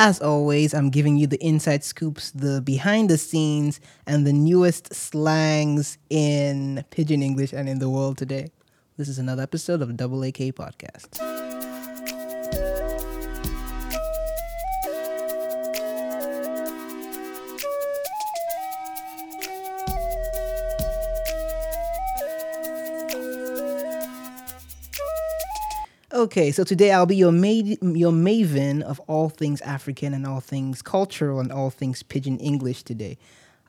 As always, I'm giving you the inside scoops, the behind the scenes, and the newest slangs in Pidgin English and in the world today. This is another episode of Double AK Podcast. Okay, so today I'll be your ma- your maven of all things African and all things cultural and all things pidgin English today.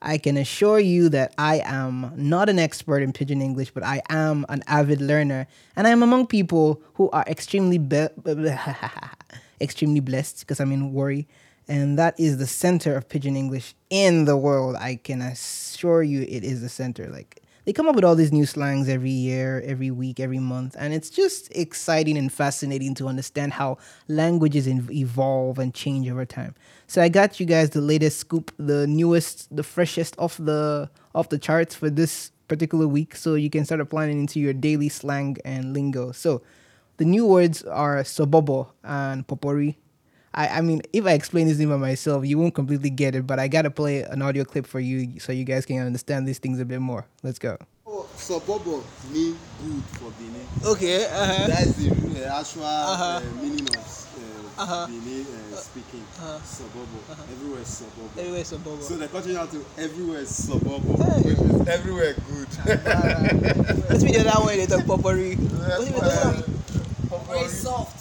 I can assure you that I am not an expert in pidgin English, but I am an avid learner, and I am among people who are extremely be- extremely blessed because I'm in Warri, and that is the center of pidgin English in the world. I can assure you, it is the center. Like they come up with all these new slangs every year, every week, every month, and it's just exciting and fascinating to understand how languages evolve and change over time. So I got you guys the latest scoop, the newest, the freshest off the off the charts for this particular week, so you can start applying it into your daily slang and lingo. So the new words are sobobo and popori. I, I mean, if I explain this name by myself, you won't completely get it, but I gotta play an audio clip for you so you guys can understand these things a bit more. Let's go. Oh, sobobo mean good for Benin. Okay, uh-huh. That's the uh, actual Uh-huh. uh, meaning of uh, Uh-huh. Benin uh, speaking. Uh-huh. Sobobo. Everywhere is Sobobo. Everywhere sobobo. So they're cutting out to everywhere is Sobobo, Hey. which is everywhere good. Let's be the other way they talk popori. That's What do you why- mean? Popori. soft.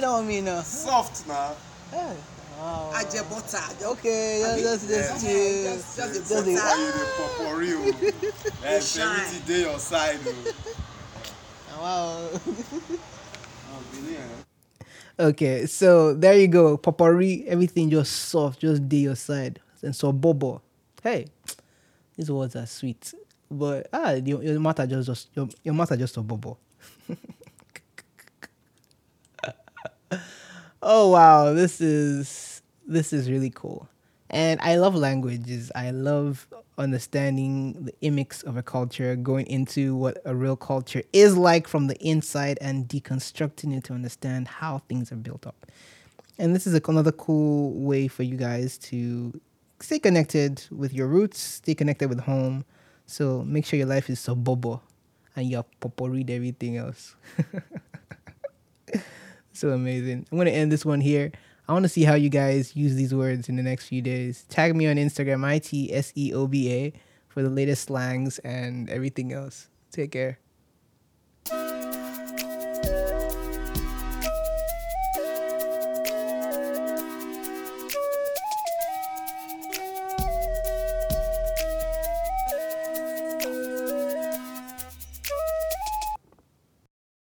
Popori. What do you that one mean now? Soft now. Hey. Wow. Ajẹ butter. Okay, yeah, that's just Yeah. you. Just- just the Just the- butter. You the popori. oh. And shine. everything day your side. oh. Wow. Oh, Benin, eh? Okay, so there you go. Popori, everything just soft, just day your side. And sobobo. Hey, these words are sweet. But ah, your, your matter just, just your, your matter just a bobo. oh wow, this is this is really cool. And I love languages. I love understanding the imix of a culture, going into what a real culture is like from the inside and deconstructing it to understand how things are built up. And this is another cool way for you guys to stay connected with your roots, stay connected with home. So make sure your life is sobobo and you're read everything else. so amazing. I'm going to end this one here. I want to see how you guys use these words in the next few days. Tag me on Instagram, I T S E O B A, for the latest slangs and everything else. Take care.